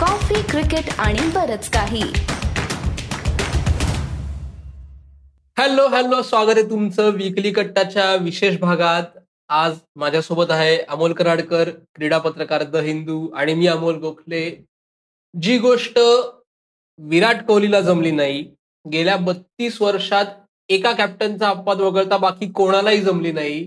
Coffee cricket आणि बरच काही. हॅलो हॅलो स्वागत आहे तुमचं विकली कट्टाच्या विशेष भागात. आज माझ्यासोबत आहे अमोल कराडकर क्रीडा पत्रकार द हिंदू आणि मी अमोल गोखले. जी गोष्ट विराट कोहलीला जमली नाही गेल्या बत्तीस वर्षात एका कॅप्टनचा अपवाद वगळता बाकी कोणालाही जमली नाही.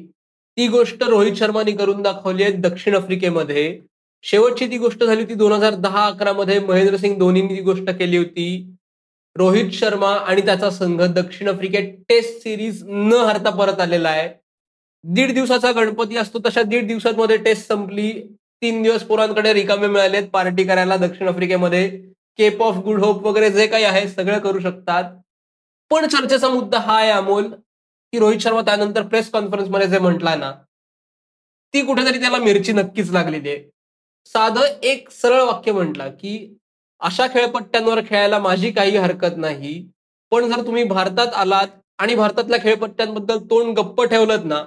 ती गोष्ट रोहित शर्माने करून दाखवली आहे दक्षिण आफ्रिकेमध्ये. शेवटची ती गोष्ट झाली होती दोन हजार दहा अकरा मध्ये महेंद्रसिंग धोनीने ती गोष्ट केली होती रोहित शर्मा आणि त्याचा संघ दक्षिण आफ्रिकेत टेस्ट सिरीज न हरता परत आलेला आहे. दीड दिवसाचा गणपती असतो तशा दीड दिवसांमध्ये टेस्ट संपली. तीन दिवस पोरांकडे रिकामे मिळालेत पार्टी करायला दक्षिण आफ्रिकेमध्ये. केप ऑफ गुड होप वगैरे जे काही आहे सगळं करू शकतात. पण चर्चेचा मुद्दा हा आहे अमोल की रोहित शर्मा त्यानंतर प्रेस कॉन्फरन्समध्ये जे म्हटला ना ती कुठेतरी त्याला मिरची नक्कीच लागलेली आहे. साधं एक सरळ वाक्य म्हटला की अशा खेळपट्ट्यांवर खेळायला माझी काही हरकत नाही. पण जर तुम्ही भारतात आलात आणि भारतातल्या खेळपट्ट्यांबद्दल तोंड गप्प ठेवलं ना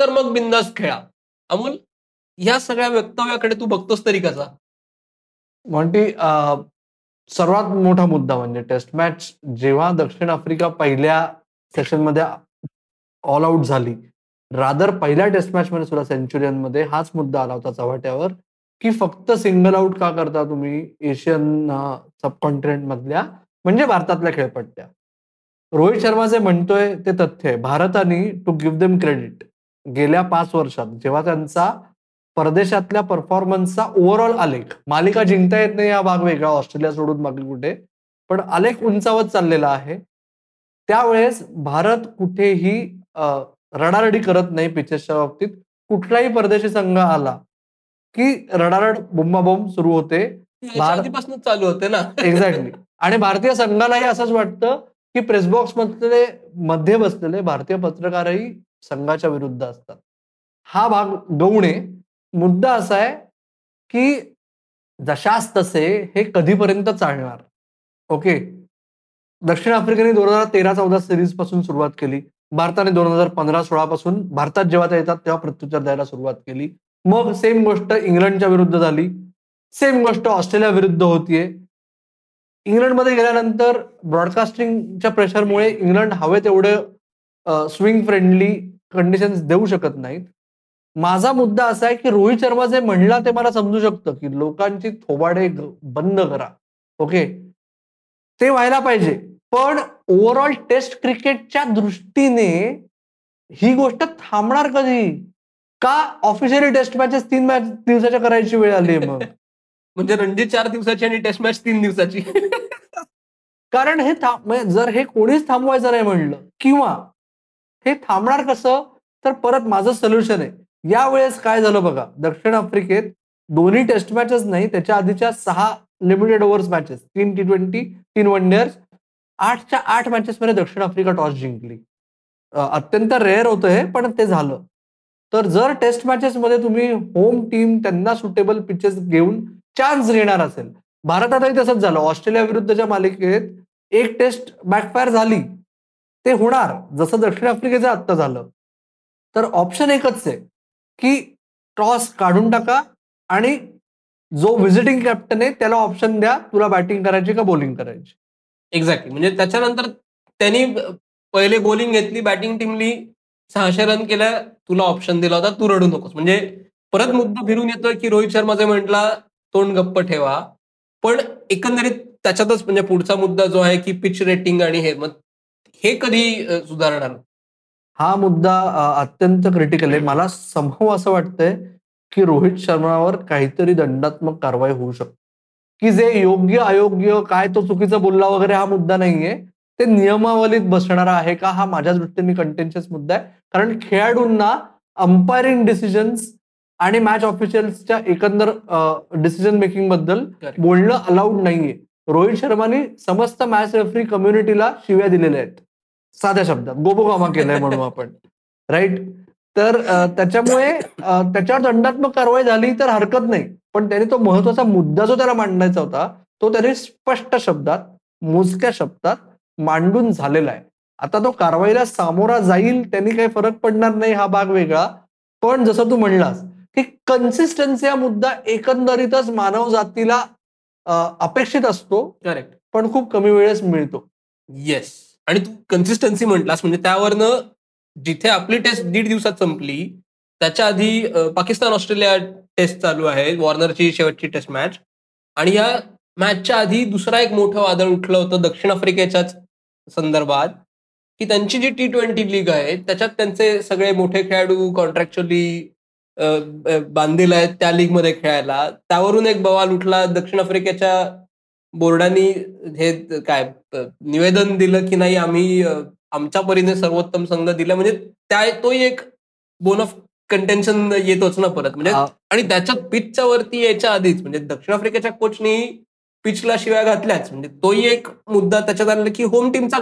तर मग बिंदास खेळा. अमोल या सगळ्या वक्तव्याकडे तू बघतोस तरी कसा? म्हणते सर्वात मोठा मुद्दा म्हणजे टेस्ट मॅच जेव्हा दक्षिण आफ्रिका पहिल्या सेशनमध्ये ऑल आउट झाली रादर पहिल्या टेस्ट मॅच मध्ये सुद्धा सेंचुरियनमध्ये हाच मुद्दा आला होता चव्हाट्यावर. की फक्त सिंगल आउट का करता तुम्ही एशियन सबकॉन्टिनेंट मधल्या म्हणजे भारतातल्या खेळपट्ट्या? रोहित शर्मा जे म्हणतोय ते तथ्य आहे. भारताने टू गिव्ह देम क्रेडिट गेल्या पाच वर्षात जेव्हा त्यांचा परदेशातल्या परफॉर्मन्सचा ओव्हरऑल आलेख मालिका जिंकता येत नाही हा भाग वेगळा ऑस्ट्रेलिया सोडून बाकी कुठे पण आलेख उंचावत चाललेला आहे. त्यावेळेस भारत कुठेही रडारडी करत नाही पिचेसच्या बाबतीत. कुठलाही परदेशी संघ आला की रडारड बुंबाबोंब सुरू होते. आधीपासून चालू होते ना. एक्झॅक्टली आणि भारतीय संघालाही असंच वाटतं की प्रेसबॉक्स मधले मध्ये बसलेले भारतीय पत्रकारही संघाच्या विरुद्ध असतात. हा भाग गवणे मुद्दा असा आहे की जशास तसे हे कधीपर्यंत चालणार? ओके. दक्षिण आफ्रिकेने दोन हजार तेरा चौदा सिरीजपासून सुरुवात केली. भारताने दोन हजार पंधरा सोळा पासून भारतात जेव्हा ते येतात तेव्हा प्रत्युत्तर द्यायला सुरुवात केली. मग सेम गोष्ट इंग्लंडच्या विरुद्ध झाली. सेम गोष्ट ऑस्ट्रेलिया विरुद्ध होतीये. इंग्लंडमध्ये गेल्यानंतर ब्रॉडकास्टिंगच्या प्रेशरमुळे इंग्लंड हवे तेवढे स्विंग फ्रेंडली कंडिशन्स देऊ शकत नाहीत. माझा मुद्दा असा आहे की रोहित शर्मा जे म्हणला ते मला समजू शकतं की लोकांची थोबाडे बंद करा. ओके? ते व्हायला पाहिजे. पण ओव्हरऑल टेस्ट क्रिकेटच्या दृष्टीने ही गोष्ट थांबणार कधी? का ऑफिशियली टेस्ट मॅचेस तीन मॅच दिवसाच्या करायची वेळ आली मग? म्हणजे रणजी चार दिवसाची आणि टेस्ट मॅच तीन दिवसाची. कारण हे म्हणजे जर हे कोणीच थांबवायचं नाही म्हणलं किंवा हे थांबणार कसं तर परत माझं सोल्युशन आहे. यावेळेस काय झालं बघा दक्षिण आफ्रिकेत दोन्ही टेस्ट मॅचेस नाही त्याच्या आधीच्या सहा लिमिटेड ओव्हर्स मॅचेस तीन टी ट्वेंटी तीन वन डेअर्स आठच्या आठ मॅचेस मध्ये दक्षिण आफ्रिका टॉस जिंकली. अत्यंत रेअर होतं हे पण ते झालं. तर जर टेस्ट मॅचेसमध्ये तुम्ही होम टीम त्यांना सुटेबल पिचेस घेऊन चान्स घेणार असेल. भारतातही तसंच झालं. ऑस्ट्रेलिया विरुद्धच्या मालिकेत एक टेस्ट बॅकफायर झाली. ते होणार. जसं दक्षिण आफ्रिकेचं आत्ता झालं. तर ऑप्शन एकच आहे की टॉस काढून टाका आणि जो व्हिजिटिंग कॅप्टन आहे त्याला ऑप्शन द्या. तुला बॅटिंग करायची का बॉलिंग करायची? एक्झॅक्टली म्हणजे त्याच्यानंतर त्यांनी पहिले बॉलिंग घेतली बॅटिंग टीमली सहाशे रन केल्या तुला ऑप्शन दिला होता तू रडू नकोस. म्हणजे परत मुद्दा फिरून येतोय की रोहित शर्मा जे म्हटला तोंड गप्प ठेवा. पण एकंदरीत त्याच्यातच म्हणजे पुढचा मुद्दा जो आहे की पिच रेटिंग आणि हे मग हे कधी सुधारणार? हा मुद्दा अत्यंत क्रिटिकल आहे. मला समूह असं वाटतंय की रोहित शर्मावर काहीतरी दंडात्मक कारवाई होऊ शकते. की जे योग्य अयोग्य काय तो चुकीचा बोलला वगैरे हा मुद्दा नाहीये. ते नियमावलीत बसणारा आहे का? हा माझ्या दृष्टीने कंटेन्शियस मुद्दा आहे. कारण खेळाडूंना अंपायरिंग डिसिजन्स आणि मॅच ऑफिशियल्सच्या एकंदर डिसिजन मेकिंगबद्दल बोलणं अलाउड नाहीये. रोहित शर्माने समस्त मॅच रेफरी कम्युनिटीला शिव्या दिलेल्या आहेत. साध्या शब्दात. गोबोगामा केलाय म्हणून आपण. राईट तर त्याच्यामुळे त्याच्यावर दंडात्मक कारवाई झाली तर हरकत नाही. पण त्याने तो महत्त्वाचा मुद्दा जो त्याला मांडायचा होता तो त्याने स्पष्ट शब्दात मोजक्या शब्दात मांडून झालेला आहे. आता तो कारवाईला सामोरा जाईल त्यांनी काही फरक पडणार नाही हा भाग वेगळा. पण जसं तू म्हणलास की कन्सिस्टन्सी हा मुद्दा एकंदरीतच मानव जातीला अपेक्षित असतो. करेक्ट पण खूप कमी वेळेस मिळतो. येस आणि तू कन्सिस्टन्सी म्हटलास म्हणजे त्यावरनं जिथे आपली टेस्ट दीड दिवसात संपली त्याच्या आधी पाकिस्तान ऑस्ट्रेलिया टेस्ट चालू आहे वॉर्नरची शेवटची टेस्ट मॅच आणि या मॅचच्या आधी दुसरा एक मोठं वादळ उठलं होतं दक्षिण आफ्रिकेच्याच संदर्भात. की त्यांची जी टी ट्वेंटी लीग आहे त्याच्यात त्यांचे सगळे मोठे खेळाडू कॉन्ट्रॅक्च्युअली बांधील आहेत त्या लीगमध्ये खेळायला. त्यावरून एक बवाल उठला. दक्षिण आफ्रिकेच्या बोर्डानी हे काय निवेदन दिलं की नाही आम्ही आमच्या परीने सर्वोत्तम संघ दिला. म्हणजे त्या तोही एक बोन ऑफ कंटेन्शन येतोच ना परत. म्हणजे आणि त्याच्या पिचच्या वरती यायच्या आधीच. म्हणजे दक्षिण आफ्रिकेच्या कोचनी पिचला शिव्या घातल्याच. म्हणजे तोही एक मुद्दा त्याच्यात आलेला की होम टीमचा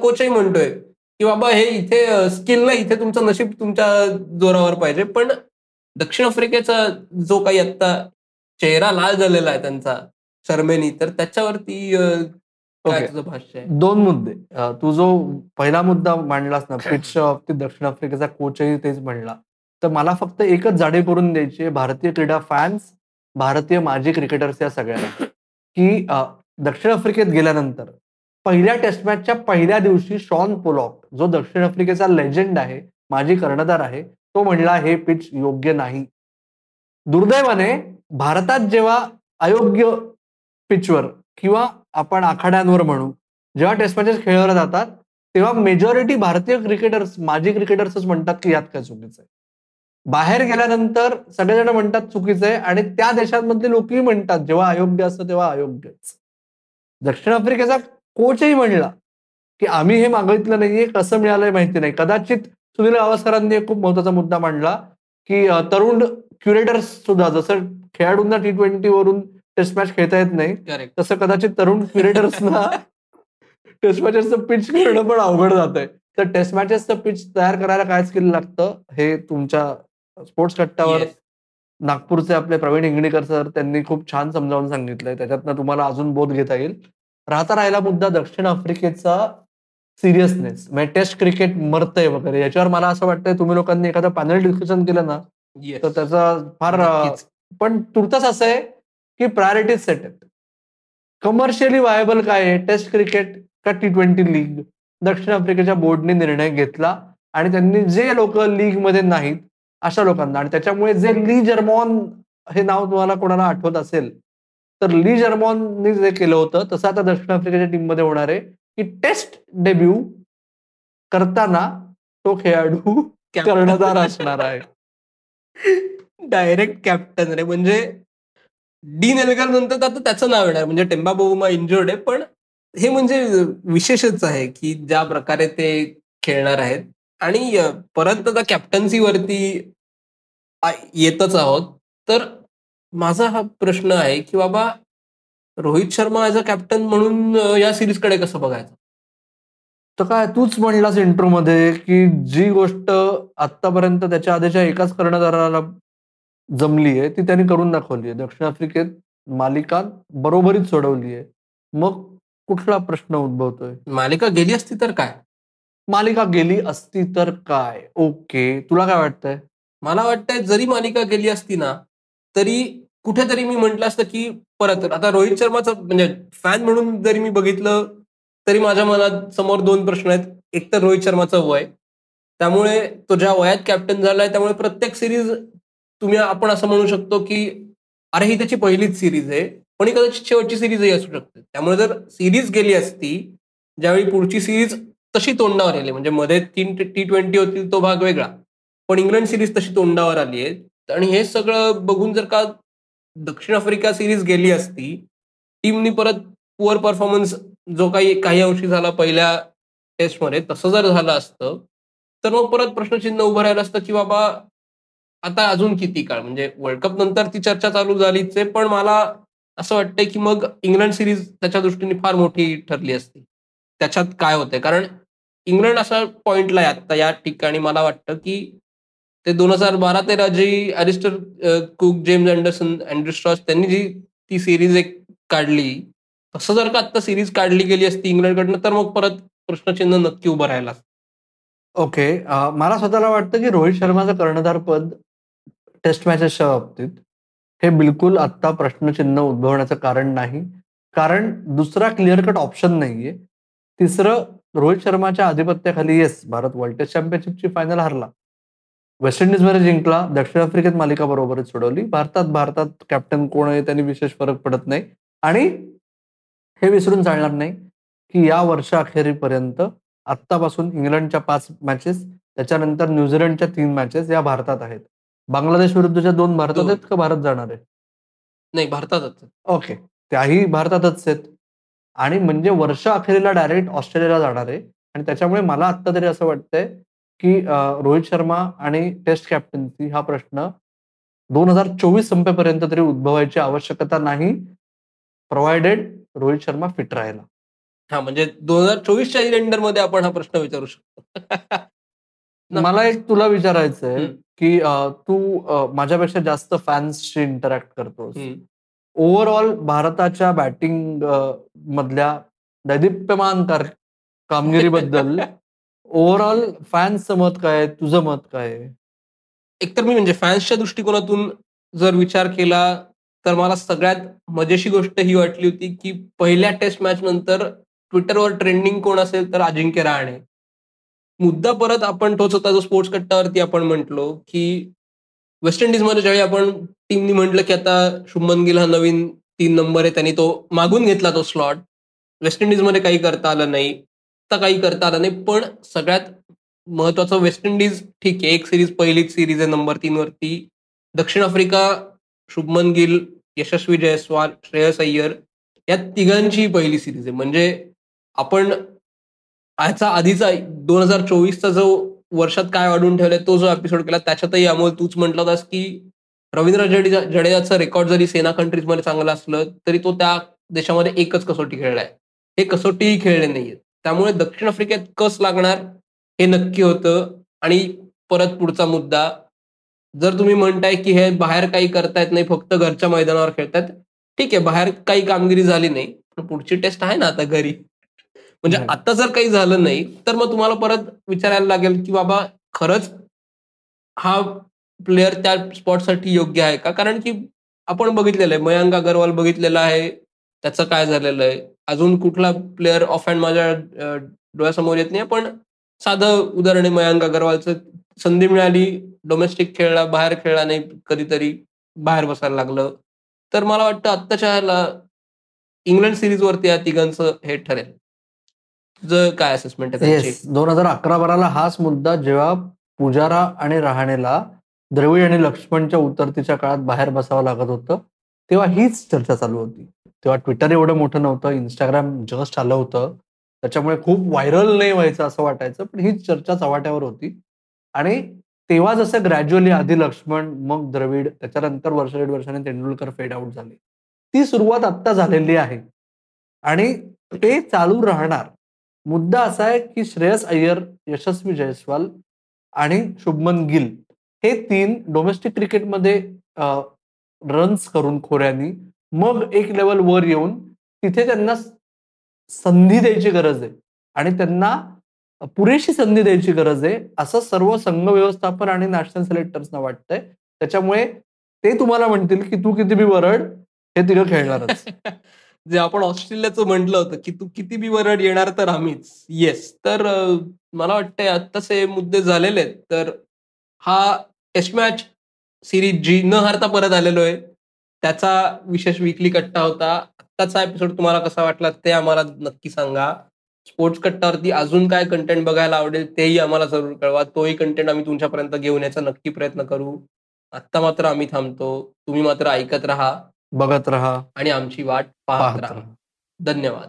कोचही म्हणतोय की बाबा हे इथे स्किल नाही इथे तुमचं नशीब तुमच्या जोरावर पाहिजे. पण दक्षिण आफ्रिकेचा जो काही आता चेहरा लाल झालेला आहे त्यांचा शर्मेनी तर त्याच्यावरती भाष्य आहे? दोन मुद्दे. तू जो पहिला मुद्दा मांडलास ना पिचच्या बाबतीत दक्षिण आफ्रिकेचा कोचही तेच म्हणला. तर मला फक्त एकच जाडे करून द्यायची भारतीय क्रीडा फॅन्स भारतीय माजी क्रिकेटर्स या सगळ्यांना. की दक्षिण आफ्रिकेत गेल्यानंतर पहिल्या टेस्ट मॅचच्या पहिल्या दिवशी शॉन पोलॉक जो दक्षिण आफ्रिकेचा लेजंड आहे माजी कर्णधार आहे तो म्हणला हे पिच योग्य नाही. दुर्दैवाने भारतात जेव्हा अयोग्य पिचवर किंवा आपण आखाड्यांवर म्हणू जेव्हा टेस्ट मॅचेस खेळवल्या जातात तेव्हा मेजॉरिटी भारतीय क्रिकेटर्स माजी क्रिकेटर्सच म्हणतात की यात काय चुकीचं आहे? बाहेर गेल्यानंतर सगळेजण म्हणतात चुकीचं आहे आणि त्या देशांमधले लोकही म्हणतात जेव्हा अयोग्य असतं तेव्हा अयोग्यच दक्षिण आफ्रिकेचा कोचही म्हणला की आम्ही हे मागितलं नाहीये कसं मिळालंय माहिती नाही. कदाचित सुनील गावस्करांनी एक खूप महत्त्वाचा मुद्दा मांडला की तरुण क्युरेटर्स सुद्धा जसं खेळाडूंना टी ट्वेंटी वरून टेस्ट मॅच खेळता येत नाही तसं कदाचित तरुण क्युरेटर्सना टेस्ट मॅचेसचं पिच करणं पण अवघड जात आहे तर टेस्ट मॅचेसचं पिच तयार करायला काय स्किल लागतं हे तुमच्या स्पोर्ट्स कट्ट्यावर नागपूरचे आपले प्रवीण इंगणीकर सर त्यांनी खूप छान समजावून सांगितलंय. त्याच्यातनं तुम्हाला अजून बोध घेता येईल. राहता राहिला मुद्दा दक्षिण आफ्रिकेचा सिरियसनेस. म्हणजे टेस्ट क्रिकेट मरतय वगैरे. याच्यावर मला असं वाटतंय तुम्ही लोकांनी एखादं पॅनल डिस्कशन केलं ना तर त्याचा फार पण तुर्तच असं आहे की प्रायोरिटीज सेट आहेत. कमर्शियली वायबल काय आहे? टेस्ट क्रिकेट का टी ट्वेंटी लीग दक्षिण आफ्रिकेच्या बोर्डने निर्णय घेतला आणि त्यांनी जे लोक लीगमध्ये नाहीत अशा लोकांना. आणि त्याच्यामुळे जे ली जर्मॉन हे नाव तुम्हाला कोणाला आठवत असेल तर ली जर्मॉननी जे केलं होतं तसं आता दक्षिण आफ्रिकेच्या टीममध्ये होणार आहे की टेस्ट डेब्यू करताना तो खेळाडू कर्णधार असणार आहे. डायरेक्ट कॅप्टन रे. म्हणजे डी नेलगर नंतर आता त्याचं नाव येणार. म्हणजे टेम्बा बहुमा इंजर्ड आहे पण हे म्हणजे विशेषच आहे की ज्या प्रकारे ते खेळणार आहेत. आणि परत आता कॅप्टन्सीवरती येतच आहोत. तर माझा हा प्रश्न आहे की बाबा Rohit Sharma as a captain म्हणून या सिरीजकडे कसं बघायचं? तर काय तूच म्हणलासमध्ये की जी गोष्ट आतापर्यंत त्याच्या आधीच्या एकाच कर्णधाराला जमली आहे ती त्यांनी करून दाखवली आहे. दक्षिण आफ्रिकेत मालिका बरोबरीच सोडवली आहे. मग कुठला प्रश्न उद्भवतोय? मालिका गेली असती तर काय? मालिका गेली असती तर काय? ओके. तुला काय वाटतंय? मला वाटतंय जरी मालिका गेली असती ना तरी कुठेतरी मी म्हंटल असतं की परत आता रोहित शर्माचं म्हणजे फॅन म्हणून जरी मी बघितलं तरी माझ्या मनात समोर दोन प्रश्न आहेत. एक तर रोहित शर्माचं वय. त्यामुळे तो ज्या वयात कॅप्टन झालाय त्यामुळे प्रत्येक सिरीज तुम्ही आपण असं म्हणू शकतो की अरे ही त्याची पहिलीच सिरीज आहे. पण ही कदाचित शेवटची सिरीजही असू शकते. त्यामुळे जर सिरीज गेली असती ज्यावेळी पुढची सिरीज तशी तोंडावर आली म्हणजे मध्ये तीन टी ट्वेंटी होतील तो भाग वेगळा. पण इंग्लंड सिरीज तशी तोंडावर आली आहे. आणि हे सगळं बघून जर का दक्षिण आफ्रिका सिरीज गेली असती टीमनी परत पुअर परफॉर्मन्स जो काही काही अंशी झाला पहिल्या टेस्टमध्ये तसं जर झालं असतं तर मग परत प्रश्नचिन्ह उभं राहिलं असतं की बाबा आता अजून किती काळ? म्हणजे वर्ल्ड कप नंतर ती चर्चा चालू झालीच आहे पण मला असं वाटतंय की मग इंग्लंड सिरीज त्याच्या दृष्टीने फार मोठी ठरली असती. त्याच्यात काय होतंय? कारण इंग्लंड असा पॉइंटला आहे. आता या ठिकाणी मला वाटतं की ते दोन हजार बारा तेरा जी अरिस्टर कुक जेम्स अँडरसन अँड्रिस्टॉस त्यांनी जी ती सिरीज एक काढली तसं जर का आता सिरीज काढली गेली असती इंग्लंडकडनं तर मग परत प्रश्नचिन्ह नक्की उभं राहिला ओके. मला स्वतःला वाटतं की रोहित शर्माचं कर्णधार पद टेस्ट मॅचेसच्या बाबतीत हे बिलकुल आत्ता प्रश्नचिन्ह उद्भवण्याचं कारण नाही. कारण दुसरा क्लिअर कट ऑप्शन नाहीये. तिसरं रोहित शर्माच्या आधिपत्याखाली येस भारत वर्ल्ड टेस्ट चॅम्पियनशिपची फायनल हरला. वेस्ट इंडिजमध्ये जिंकला दक्षिण आफ्रिकेत मालिका बरोबरच सोडवली. भारतात भारतात कॅप्टन कोण आहे त्यांनी विशेष फरक पडत नाही. आणि हे विसरून चालणार नाही की या वर्षाअखेरीपर्यंत आत्तापासून इंग्लंडच्या पाच मॅचेस त्याच्यानंतर न्यूझीलंडच्या तीन मॅचेस या भारतात आहेत. बांगलादेश विरुद्धच्या दोन भारतात आहेत का भारत जाणार आहे? नाही भारतातच ओके त्याही भारतातच आहेत. आणि म्हणजे वर्ष अखेरीला डायरेक्ट ऑस्ट्रेलियाला जाणार आहे आणि त्याच्यामुळे मला आत्ता तरी असं वाटतंय की रोहित शर्मा आणि टेस्ट कॅप्टन्सी हा प्रश्न दोन हजार चोवीस संपेपर्यंत तरी उद्भवायची आवश्यकता नाही प्रोव्हायडेड रोहित शर्मा फिट राहिला हा म्हणजे दोन हजार चोवीसच्या इलेंडरमध्ये आपण हा प्रश्न विचारू शकतो मला एक तुला विचारायचं आहे हम्म. की तू माझ्यापेक्षा जास्त फॅन्सशी इंटरॅक्ट करतोस. ओव्हरऑल भारताच्या बॅटिंग मधल्या दैदिप्यमान कार कामगिरीबद्दल ओव्हरऑल फॅन्सचं मत काय? तुझं मत काय? एकतर मी म्हणजे फॅन्सच्या दृष्टिकोनातून जर विचार केला तर मला सगळ्यात मजेशी गोष्ट ही वाटली होती की पहिल्या टेस्ट मॅच नंतर ट्विटरवर ट्रेंडिंग कोण असेल तर अजिंक्य रहाणे मुद्दा परत आपण तोच होता जो स्पोर्ट्स कट्टावरती आपण म्हटलो की वेस्ट इंडिजमध्ये ज्यावेळी आपण टीमनी म्हटलं की आता शुभमन गिल हा नवीन तीन नंबर आहे त्यांनी तो मागून घेतला तो स्लॉट वेस्ट इंडिजमध्ये काही करता आलं नाही. आता काही करता आलं नाही पण सगळ्यात महत्वाचं वेस्ट इंडिज ठीक आहे एक सिरीज पहिलीच सिरीज आहे नंबर तीन वरती. दक्षिण आफ्रिका शुभमन गिल यशस्वी जयस्वाल श्रेयस अय्यर या तिघांची पहिली सिरीज आहे. म्हणजे आपण आजचा आधीचा दोन हजार चोवीसचा जो वर्षात काय वाढून ठेवलंय तो जो एपिसोड केला त्याच्यातही अमोल तूच म्हटलं होतास की रवींद्र जडेजा जडेजाचं रेकॉर्ड जरी सेना कंट्रीजमध्ये चांगलं असलं तरी तो त्या देशामध्ये एकच कसोटी खेळलाय. हे कसोटीही खेळले नाहीये त्यामुळे दक्षिण आफ्रिकेत कस लागणार हे नक्की होतं. आणि परत पुढचा मुद्दा जर तुम्ही म्हणताय की हे बाहेर काही करतायत नाही फक्त घरच्या मैदानावर खेळतायत ठीक आहे बाहेर काही कामगिरी झाली नाही पण पुढची टेस्ट आहे ना आता घरी. म्हणजे. आता जर काही झालं नाही तर मग तुम्हाला परत विचारायला लागेल की बाबा खरंच हा प्लेअर त्या स्पॉटसाठी योग्य आहे का? कारण की आपण बघितलेलं आहे मयांक अगरवाल बघितलेला आहे त्याचं काय झालेलं आहे? अजून कुठला प्लेअर ऑफ हँड माझ्या डोळ्यासमोर येत नाही पण साधं उदाहरण आहे मयांक अगरवालचं. संधी मिळाली डोमेस्टिक खेळला बाहेर खेळला नाही कधीतरी बाहेर बसायला लागलं. तर मला वाटतं आत्ताच्या ह्याला इंग्लंड सिरीज वरती या तिघांचं हे ठरेल. काय असेसमेंट आहे दोन हजार अकरा बाराला हाच मुद्दा जेव्हा पुजारा आणि रहाणेला द्रविड आणि लक्ष्मणच्या उतरतीच्या काळात बाहेर बसावं लागत होतं तेव्हा हीच चर्चा चालू होती. तेव्हा ट्विटर एवढं मोठं नव्हतं इंस्टाग्राम जस्ट आलं होतं. त्याच्यामुळे खूप व्हायरल नाही व्हायचं असं वाटायचं पण हीच चर्चा चव्हाट्यावर होती. आणि तेव्हा जसं ग्रॅज्युअली आधी लक्ष्मण मग द्रविड त्याच्यानंतर वर्ष दीड वर्षाने तेंडुलकर फेड आउट झाले. ती सुरुवात आत्ता झालेली आहे. आणि ते चालू राहणार. मुद्दा असा आहे की श्रेयस अय्यर यशस्वी जयस्वाल आणि शुभमन गिल हे तीन डोमेस्टिक क्रिकेटमध्ये रन्स करून खोऱ्यांनी मग एक लेवल वर येऊन तिथे त्यांना संधी द्यायची गरज आहे. आणि त्यांना पुरेशी संधी द्यायची गरज आहे असं सर्व संघ व्यवस्थापन आणि नॅशनल सिलेक्टर्सना वाटतंय. त्याच्यामुळे ते तुम्हाला म्हणतील की तू किती बी वरड हे तिघं खेळणारच. जे आपण ऑस्ट्रेलियाचं म्हटलं होतं की तू किती बी वरड येणार तर आम्हीच. येस तर मला वाटतंय आत्ताचे मुद्दे झालेले आहेत. तर हा टेस्ट मॅच सिरीज जी न हारता परत आलेलो आहे त्याचा विशेष विकली कट्टा होता. आत्ताचा एपिसोड तुम्हाला कसा वाटला ते आम्हाला नक्की सांगा. स्पोर्ट्स कट्टावरती अजून काय कंटेंट बघायला आवडेल तेही आम्हाला जरूर कळवा. तोही कंटेंट आम्ही तुमच्यापर्यंत घेऊन याचा नक्की प्रयत्न करू. आत्ता मात्र आम्ही थांबतो. तुम्ही मात्र ऐकत राहा. बघत राहा. आणि आमची वाट पाहत राहा. धन्यवाद.